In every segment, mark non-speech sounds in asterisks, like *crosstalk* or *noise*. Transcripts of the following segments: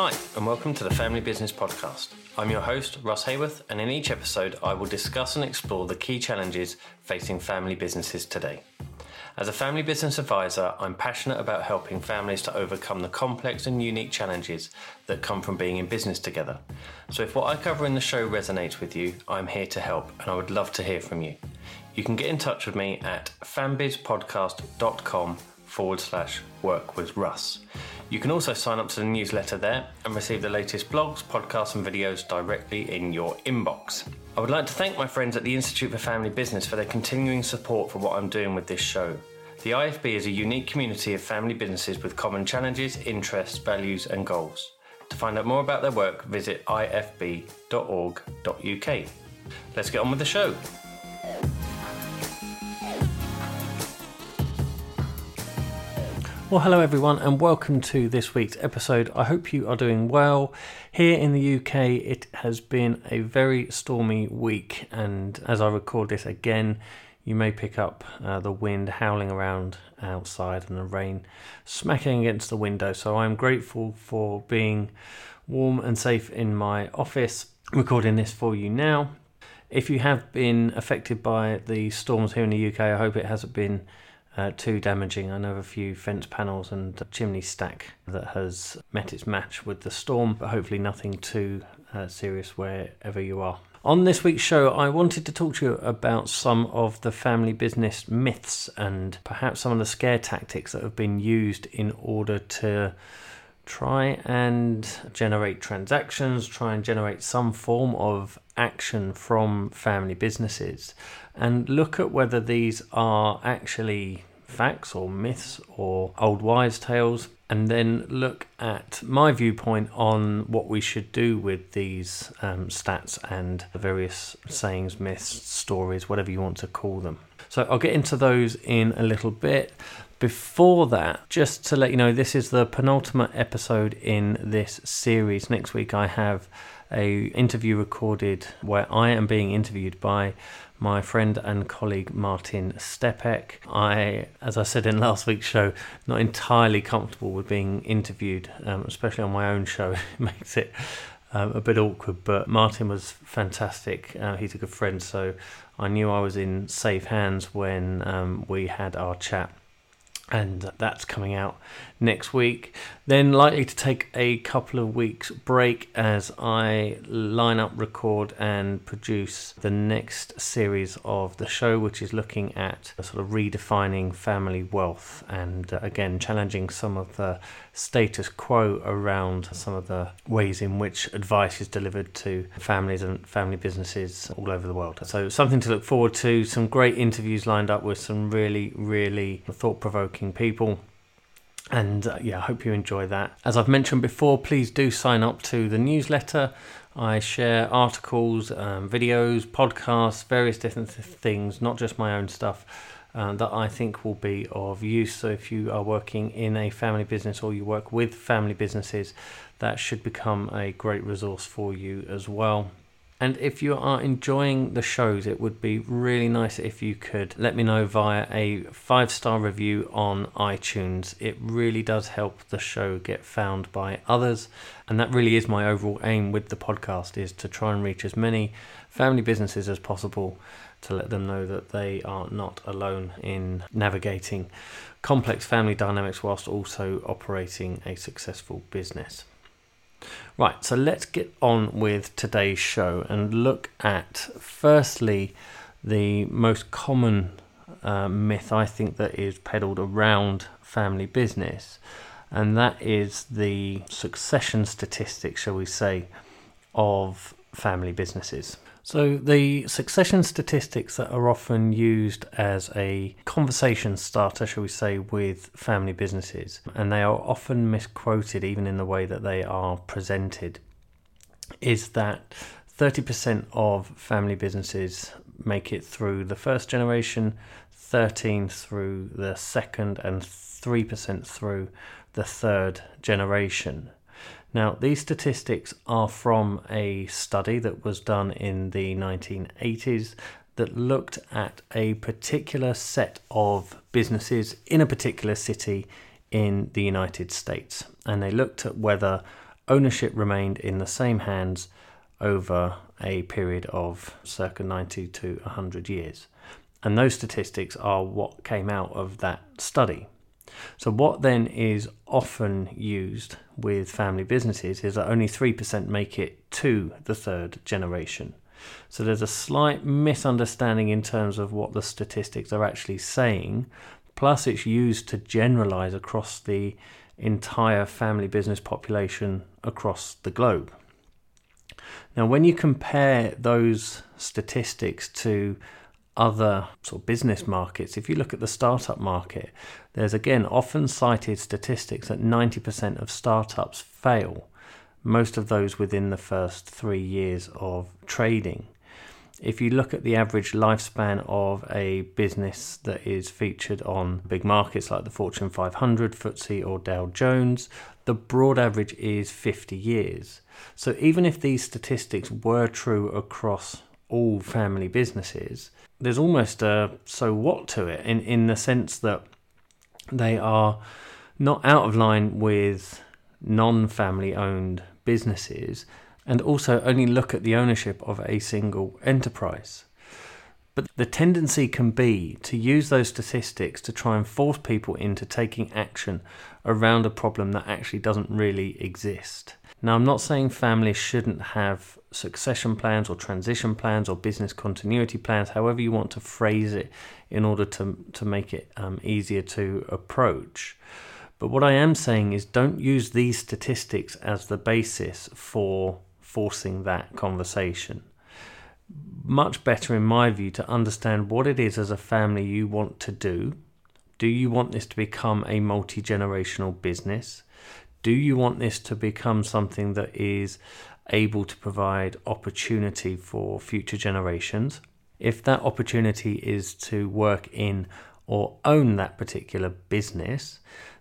Hi, and welcome to the Family Business Podcast. I'm your host, Russ Haworth, and in each episode, I will discuss and explore the key challenges facing family businesses today. As a family business advisor, I'm passionate about helping families to overcome the complex and unique challenges that come from being in business together. So, if what I cover in the show resonates with you, I'm here to help, and I would love to hear from you. You can get in touch with me at fambizpodcast.com forward slash work with Russ. You can also sign up to the newsletter there and receive the latest blogs, podcasts, and videos directly in your inbox. I would like to thank my friends at the Institute for Family Business for their continuing support for what I'm doing with this show. The IFB is a unique community of family businesses with common challenges, interests, values, and goals. To find out more about their work, visit ifb.org.uk. Let's get on with the show. Well, hello everyone, and welcome to this week's episode. I hope you are doing well. Here in the UK, it has been a very stormy week, and as I record this again, you may pick up uh, the wind howling around outside and the rain smacking against the window. So I'm grateful for being warm and safe in my office, recording this for you now. If you have been affected by the storms here in the UK, I hope it hasn't been uh, too damaging. I know of a few fence panels and chimney stack that has met its match with the storm, but hopefully nothing too uh, serious wherever you are. On this week's show, I wanted to talk to you about some of the family business myths and perhaps some of the scare tactics that have been used in order to try and generate transactions, try and generate some form of action from family businesses, and look at whether these are actually facts or myths or old wives' tales, and then look at my viewpoint on what we should do with these um, stats and the various sayings, myths, stories, whatever you want to call them. So I'll get into those in a little bit. Before that, just to let you know, this is the penultimate episode in this series. Next week, I have a interview recorded where I am being interviewed by my friend and colleague Martin Stepek. I, as I said in *laughs* last week's show, not entirely comfortable with being interviewed, um, especially on my own show. *laughs* It makes it um, a bit awkward, but Martin was fantastic. Uh, he's a good friend, so I knew I was in safe hands when um, we had our chat and that's coming out next week. Then likely to take a couple of weeks break as I line up, record, and produce the next series of the show, which is looking at sort of redefining family wealth and uh, again challenging some of the status quo around some of the ways in which advice is delivered to families and family businesses all over the world. So something to look forward to. Some great interviews lined up with some really, really thought-provoking people and uh, yeah, I hope you enjoy that. As I've mentioned before, please do sign up to the newsletter. I share articles, um, videos, podcasts, various different th- things, not just my own stuff. Uh, that I think will be of use. So, if you are working in a family business or you work with family businesses, that should become a great resource for you as well. And if you are enjoying the shows, it would be really nice if you could let me know via a five star review on iTunes. It really does help the show get found by others. And that really is my overall aim with the podcast is to try and reach as many family businesses as possible to let them know that they are not alone in navigating complex family dynamics whilst also operating a successful business. Right, so let's get on with today's show and look at firstly the most common uh, myth I think that is peddled around family business, and that is the succession statistics, shall we say, of family businesses. So, the succession statistics that are often used as a conversation starter, shall we say, with family businesses, and they are often misquoted even in the way that they are presented, is that 30% of family businesses make it through the first generation, 13 through the second, and 3% through the third generation. Now, these statistics are from a study that was done in the 1980s that looked at a particular set of businesses in a particular city in the United States. And they looked at whether ownership remained in the same hands over a period of circa 90 to 100 years. And those statistics are what came out of that study. So, what then is often used with family businesses is that only 3% make it to the third generation. So, there's a slight misunderstanding in terms of what the statistics are actually saying, plus, it's used to generalize across the entire family business population across the globe. Now, when you compare those statistics to other sort of business markets, if you look at the startup market, there's again often cited statistics that 90% of startups fail, most of those within the first three years of trading. If you look at the average lifespan of a business that is featured on big markets like the Fortune 500, FTSE, or Dow Jones, the broad average is 50 years. So even if these statistics were true across all family businesses, there's almost a so what to it in, in the sense that they are not out of line with non family owned businesses and also only look at the ownership of a single enterprise. But the tendency can be to use those statistics to try and force people into taking action around a problem that actually doesn't really exist. Now, I'm not saying families shouldn't have succession plans or transition plans or business continuity plans, however you want to phrase it in order to, to make it um, easier to approach. But what I am saying is don't use these statistics as the basis for forcing that conversation. Much better, in my view, to understand what it is as a family you want to do. Do you want this to become a multi generational business? Do you want this to become something that is able to provide opportunity for future generations? If that opportunity is to work in or own that particular business,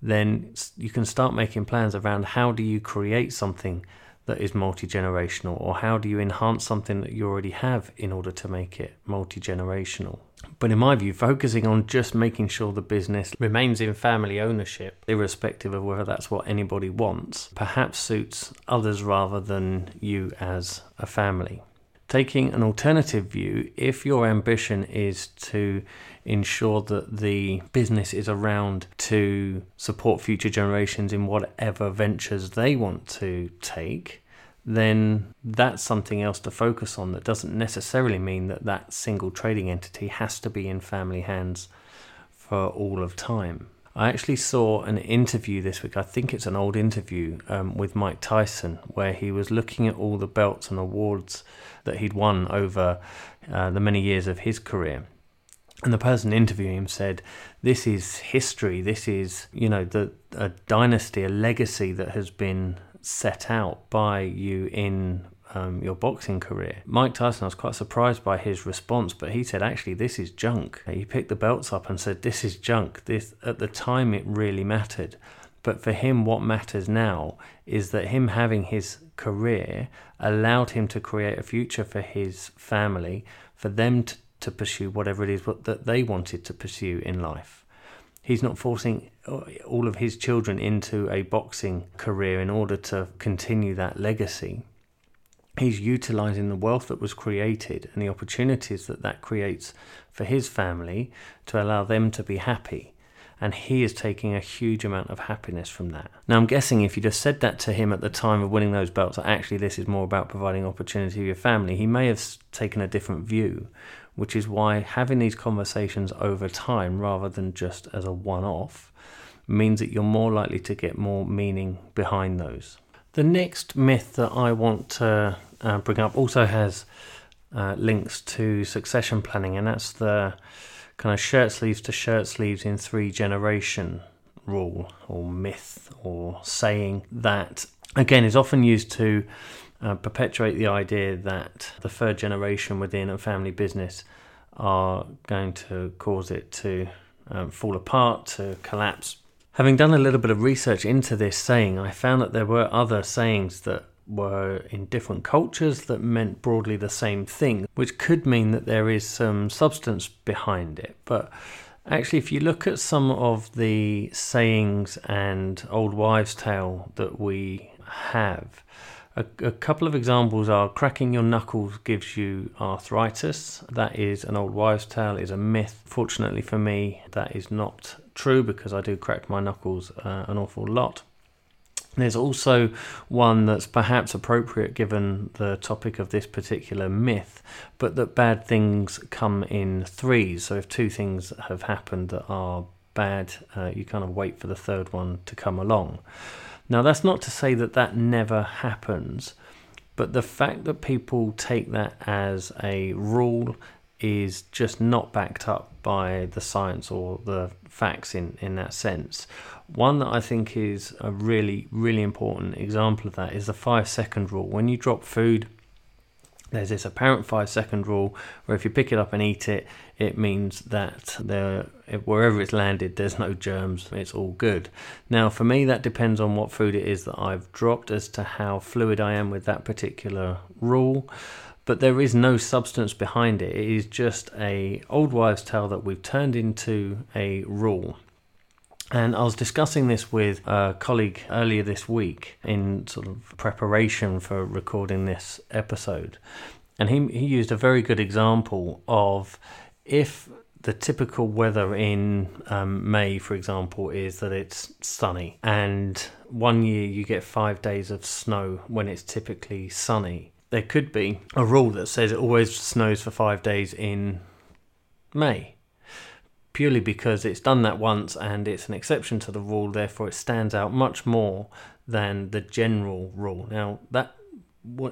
then you can start making plans around how do you create something that is multi generational, or how do you enhance something that you already have in order to make it multi generational? But in my view, focusing on just making sure the business remains in family ownership, irrespective of whether that's what anybody wants, perhaps suits others rather than you as a family. Taking an alternative view, if your ambition is to ensure that the business is around to support future generations in whatever ventures they want to take, then that's something else to focus on. That doesn't necessarily mean that that single trading entity has to be in family hands for all of time. I actually saw an interview this week. I think it's an old interview um, with Mike Tyson where he was looking at all the belts and awards that he'd won over uh, the many years of his career. And the person interviewing him said, "This is history. This is, you know, the a dynasty, a legacy that has been set out by you in um, your boxing career. Mike Tyson, I was quite surprised by his response, but he said, actually, this is junk. He picked the belts up and said, this is junk. This At the time, it really mattered. But for him, what matters now is that him having his career allowed him to create a future for his family, for them to, to pursue whatever it is that they wanted to pursue in life. He's not forcing uh, all of his children into a boxing career in order to continue that legacy. He's utilizing the wealth that was created and the opportunities that that creates for his family to allow them to be happy. And he is taking a huge amount of happiness from that. Now, I'm guessing if you just said that to him at the time of winning those belts, that actually this is more about providing opportunity for your family, he may have taken a different view which is why having these conversations over time rather than just as a one off means that you're more likely to get more meaning behind those. The next myth that I want to uh, bring up also has uh, links to succession planning, and that's the kind of shirt sleeves to shirt sleeves in three generation rule or myth or saying that again is often used to uh, perpetuate the idea that the third generation within a family business are going to cause it to um, fall apart, to collapse. Having done a little bit of research into this saying, I found that there were other sayings that were in different cultures that meant broadly the same thing, which could mean that there is some substance behind it. But actually, if you look at some of the sayings and old wives' tale that we have. A, a, couple of examples are cracking your knuckles gives you arthritis. That is an old wives' tale, is a myth. Fortunately for me, that is not true because I do crack my knuckles uh, an awful lot. There's also one that's perhaps appropriate given the topic of this particular myth, but that bad things come in threes. So if two things have happened that are bad, uh, you kind of wait for the third one to come along. Now, that's not to say that that never happens, but the fact that people take that as a rule is just not backed up by the science or the facts in, in that sense. One that I think is a really, really important example of that is the five second rule. When you drop food, there's this apparent five second rule where if you pick it up and eat it, it means that there, wherever it's landed, there's no germs, it's all good. Now, for me, that depends on what food it is that I've dropped as to how fluid I am with that particular rule. But there is no substance behind it. It is just a old wives' tale that we've turned into a rule. And I was discussing this with a colleague earlier this week in sort of preparation for recording this episode. And he, he used a very good example of if the typical weather in um, May, for example, is that it's sunny, and one year you get five days of snow when it's typically sunny. There could be a rule that says it always snows for five days in May purely because it's done that once and it's an exception to the rule, therefore it stands out much more than the general rule. Now, that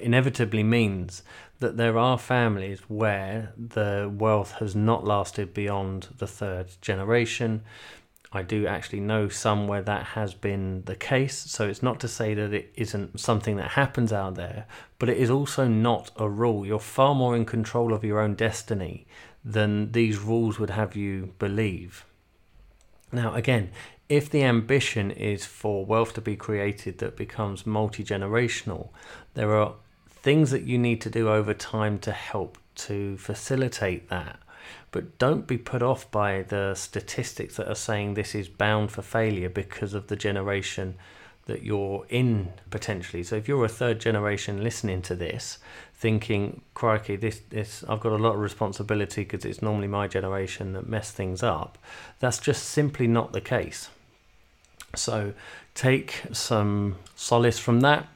inevitably means that there are families where the wealth has not lasted beyond the third generation. I do actually know some where that has been the case, so it's not to say that it isn't something that happens out there, but it is also not a rule. You're far more in control of your own destiny than these rules would have you believe. Now, again, if the ambition is for wealth to be created that becomes multi generational, there are things that you need to do over time to help to facilitate that. But don't be put off by the statistics that are saying this is bound for failure because of the generation that you're in potentially. So if you're a third generation listening to this, thinking, crikey, this, this, I've got a lot of responsibility because it's normally my generation that mess things up. That's just simply not the case. So take some solace from that.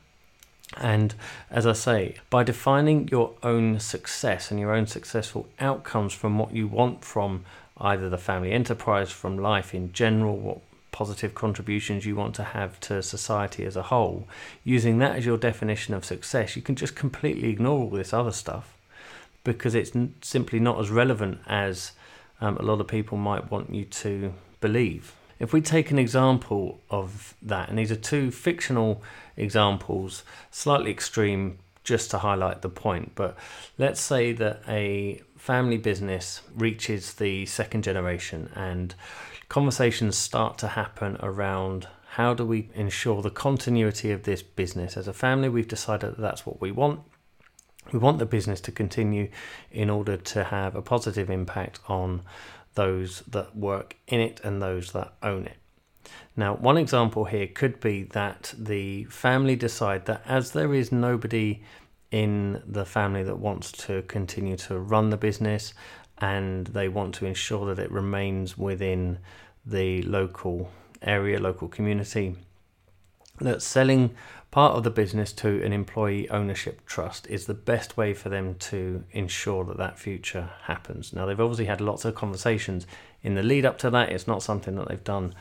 And as I say, by defining your own success and your own successful outcomes from what you want from either the family enterprise, from life in general, what positive contributions you want to have to society as a whole, using that as your definition of success, you can just completely ignore all this other stuff because it's simply not as relevant as um, a lot of people might want you to believe. If we take an example of that, and these are two fictional examples, slightly extreme, just to highlight the point, but let's say that a family business reaches the second generation and conversations start to happen around how do we ensure the continuity of this business. As a family, we've decided that that's what we want. We want the business to continue in order to have a positive impact on those that work in it and those that own it. Now, one example here could be that the family decide that as there is nobody in the family that wants to continue to run the business and they want to ensure that it remains within the local area, local community. That selling part of the business to an employee ownership trust is the best way for them to ensure that that future happens. Now, they've obviously had lots of conversations in the lead up to that. It's not something that they've done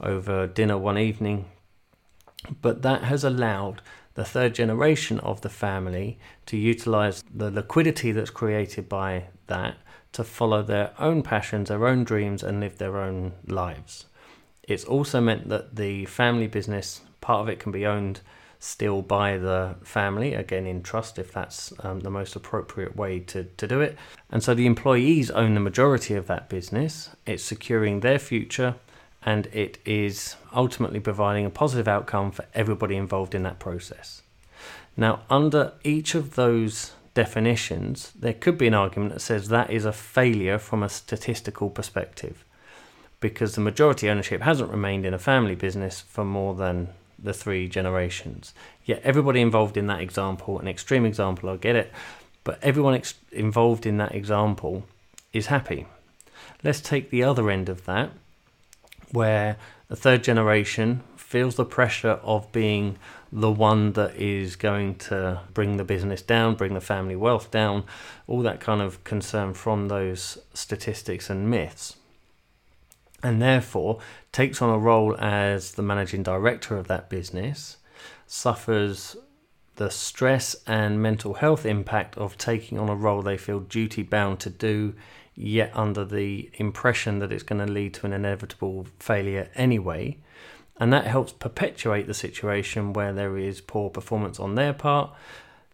over dinner one evening, but that has allowed the third generation of the family to utilize the liquidity that's created by that to follow their own passions, their own dreams, and live their own lives. It's also meant that the family business, part of it can be owned still by the family, again in trust if that's um, the most appropriate way to, to do it. And so the employees own the majority of that business, it's securing their future, and it is ultimately providing a positive outcome for everybody involved in that process. Now, under each of those definitions, there could be an argument that says that is a failure from a statistical perspective because the majority ownership hasn't remained in a family business for more than the three generations. Yet everybody involved in that example, an extreme example, I get it, but everyone ex- involved in that example is happy. Let's take the other end of that, where the third generation feels the pressure of being the one that is going to bring the business down, bring the family wealth down, all that kind of concern from those statistics and myths. And therefore takes on a role as the managing director of that business, suffers the stress and mental health impact of taking on a role they feel duty bound to do, yet under the impression that it's going to lead to an inevitable failure anyway. And that helps perpetuate the situation where there is poor performance on their part.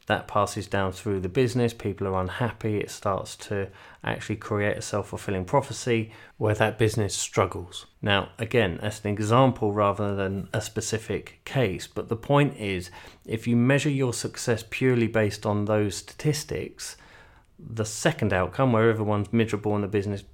That passes down through the business, people are unhappy, it starts to actually create a self fulfilling prophecy where that business struggles. Now, again, that's an example rather than a specific case, but the point is if you measure your success purely based on those statistics, the second outcome, where everyone's miserable and the business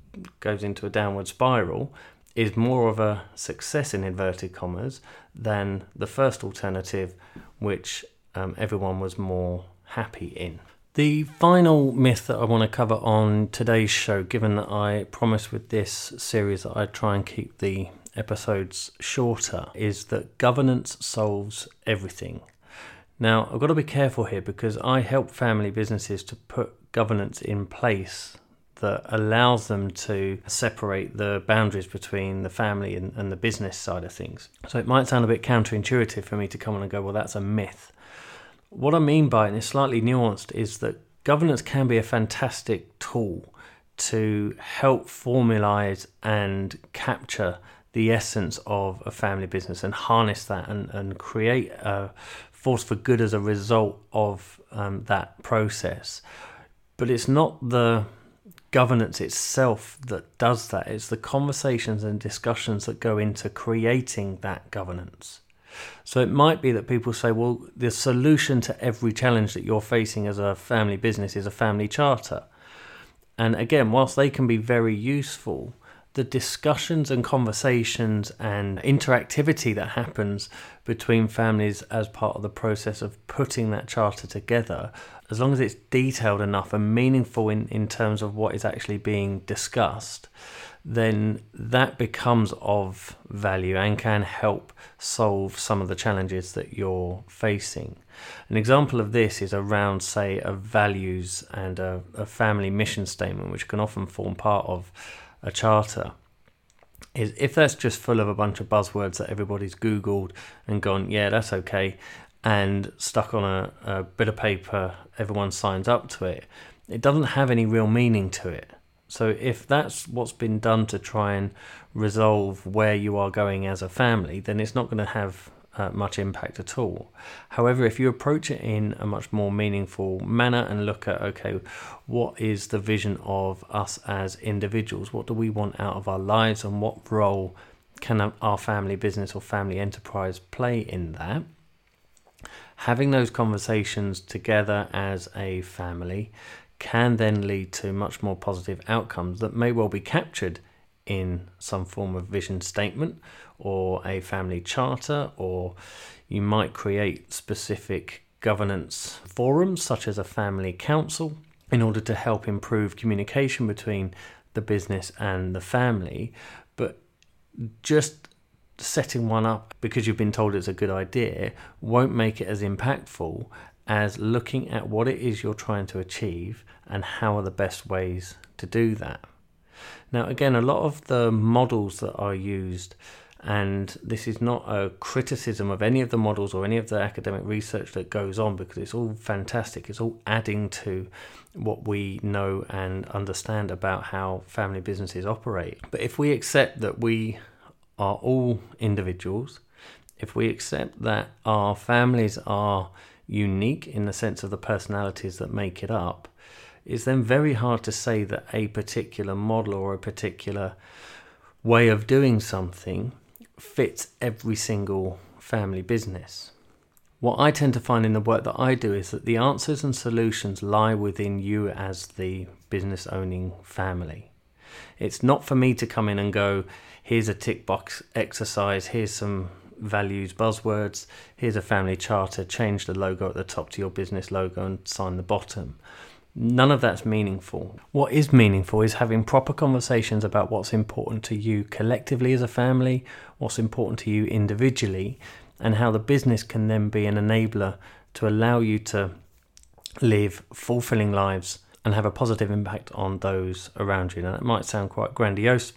goes into a downward spiral, is more of a success in inverted commas than the first alternative, which um, everyone was more happy in. The final myth that I want to cover on today's show, given that I promised with this series that I'd try and keep the episodes shorter, is that governance solves everything. Now, I've got to be careful here because I help family businesses to put governance in place that allows them to separate the boundaries between the family and, and, the business side of things. So it might sound a bit counterintuitive for me to come on and go, well, that's a myth. What I mean by it, and it's slightly nuanced, is that governance can be a fantastic tool to help formalize and capture the essence of a family business and harness that and, and create a force for good as a result of um, that process. But it's not the governance itself that does that, it's the conversations and discussions that go into creating that governance. So it might be that people say, well, the solution to every challenge that you're facing as a family business is a family charter. And again, whilst they can be very useful, the discussions and conversations and interactivity that happens between families as part of the process of putting that charter together, as long as it's detailed enough and meaningful in, in terms of what is actually being discussed, then that becomes of value and can help solve some of the challenges that you're facing. An example of this is around, say, a values and a, a family mission statement, which can often form part of a charter. Is if that's just full of a bunch of buzzwords that everybody's Googled and gone, yeah, that's okay, and stuck on a, a bit of paper, everyone signs up to it, it doesn't have any real meaning to it so if that's what's been done to try and resolve where you are going as a family, then it's not going to have uh, much impact at all. However, if you approach it in a much more meaningful manner and look at, okay, what is the vision of us as individuals? What do we want out of our lives, and what role can our family business or family enterprise play in that? Having those conversations together as a family can then lead to much more positive outcomes that may well be captured in some form of vision statement or a family charter, or you might create specific governance forums such as a family council in order to help improve communication between the business and the family. But just setting one up because you've been told it's a good idea won't make it as impactful as looking at what it is you're trying to achieve and how are the best ways to do that. Now, again, a lot of the models that are used, and this is not a criticism of any of the models or any of the academic research that goes on because it's all fantastic, it's all adding to what we know and understand about how family businesses operate. But if we accept that we are all individuals, if we accept that our families are unique in the sense of the personalities that make it up, it's then very hard to say that a particular model or a particular way of doing something fits every single family business. What I tend to find in the work that I do is that the answers and solutions lie within you as the business owning family. It's not for me to come in and go, here's a tick box exercise, here's some values buzzwords. Here's a family charter, change the logo at the top to your business logo and sign the bottom. None of that's meaningful. What is meaningful is having proper conversations about what's important to you collectively as a family, what's important to you individually, and how the business can then be an enabler to allow you to live fulfilling lives and have a positive impact on those around you. Now, that might sound quite grandiose,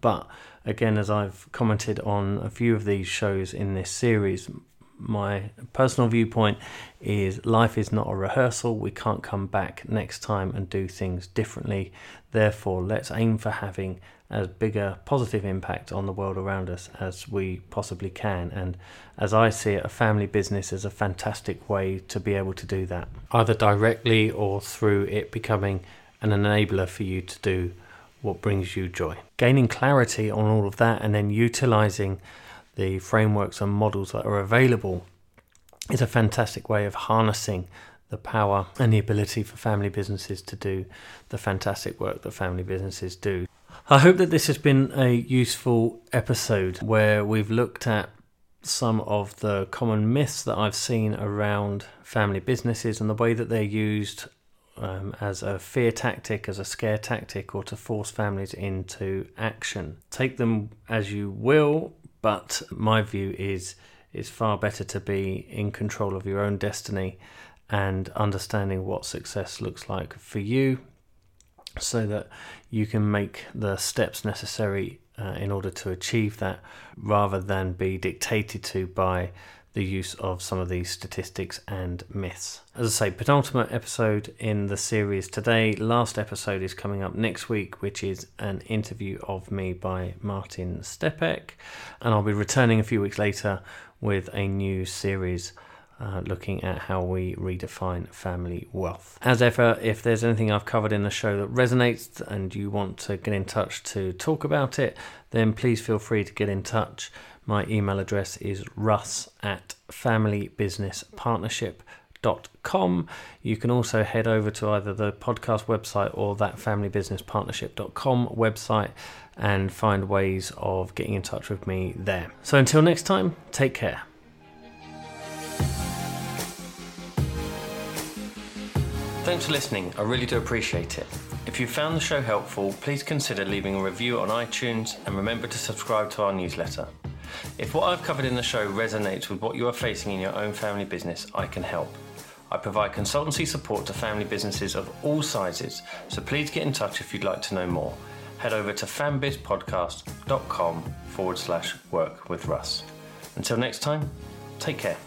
but again, as I've commented on a few of these shows in this series, my personal viewpoint is life is not a rehearsal. We can't come back next time and do things differently. Therefore, let's aim for having as big a positive impact on the world around us as we possibly can. And as I see it, a family business is a fantastic way to be able to do that, either directly or through it becoming an enabler for you to do what brings you joy. Gaining clarity on all of that and then utilizing the frameworks and models that are available is a fantastic way of harnessing the power and the ability for family businesses to do the fantastic work that family businesses do. I hope that this has been a useful episode where we've looked at some of the common myths that I've seen around family businesses and the way that they're used um, as a fear tactic, as a scare tactic, or to force families into action. Take them as you will, but my view is it's far better to be in control of your own destiny and understanding what success looks like for you so that you can make the steps necessary uh, in order to achieve that rather than be dictated to by the use of some of these statistics and myths. As I say, penultimate episode in the series today. Last episode is coming up next week, which is an interview of me by Martin Stepek. And I'll be returning a few weeks later with a new series uh, looking at how we redefine family wealth. As ever, if there's anything I've covered in the show that resonates and you want to get in touch to talk about it, then please feel free to get in touch. My email address is russ at familybusinesspartnership.com. You can also head over to either the podcast website or that familybusinesspartnership.com website and find ways of getting in touch with me there. So until next time, take care. Thanks for listening. I really do appreciate it. If you found the show helpful, please consider leaving a review on iTunes and remember to subscribe to our newsletter. If what I've covered in the show resonates with what you are facing in your own family business, I can help. I provide consultancy support to family businesses of all sizes, so please get in touch if you'd like to know more. Head over to fambizpodcast.com forward slash work with Russ. Until next time, take care.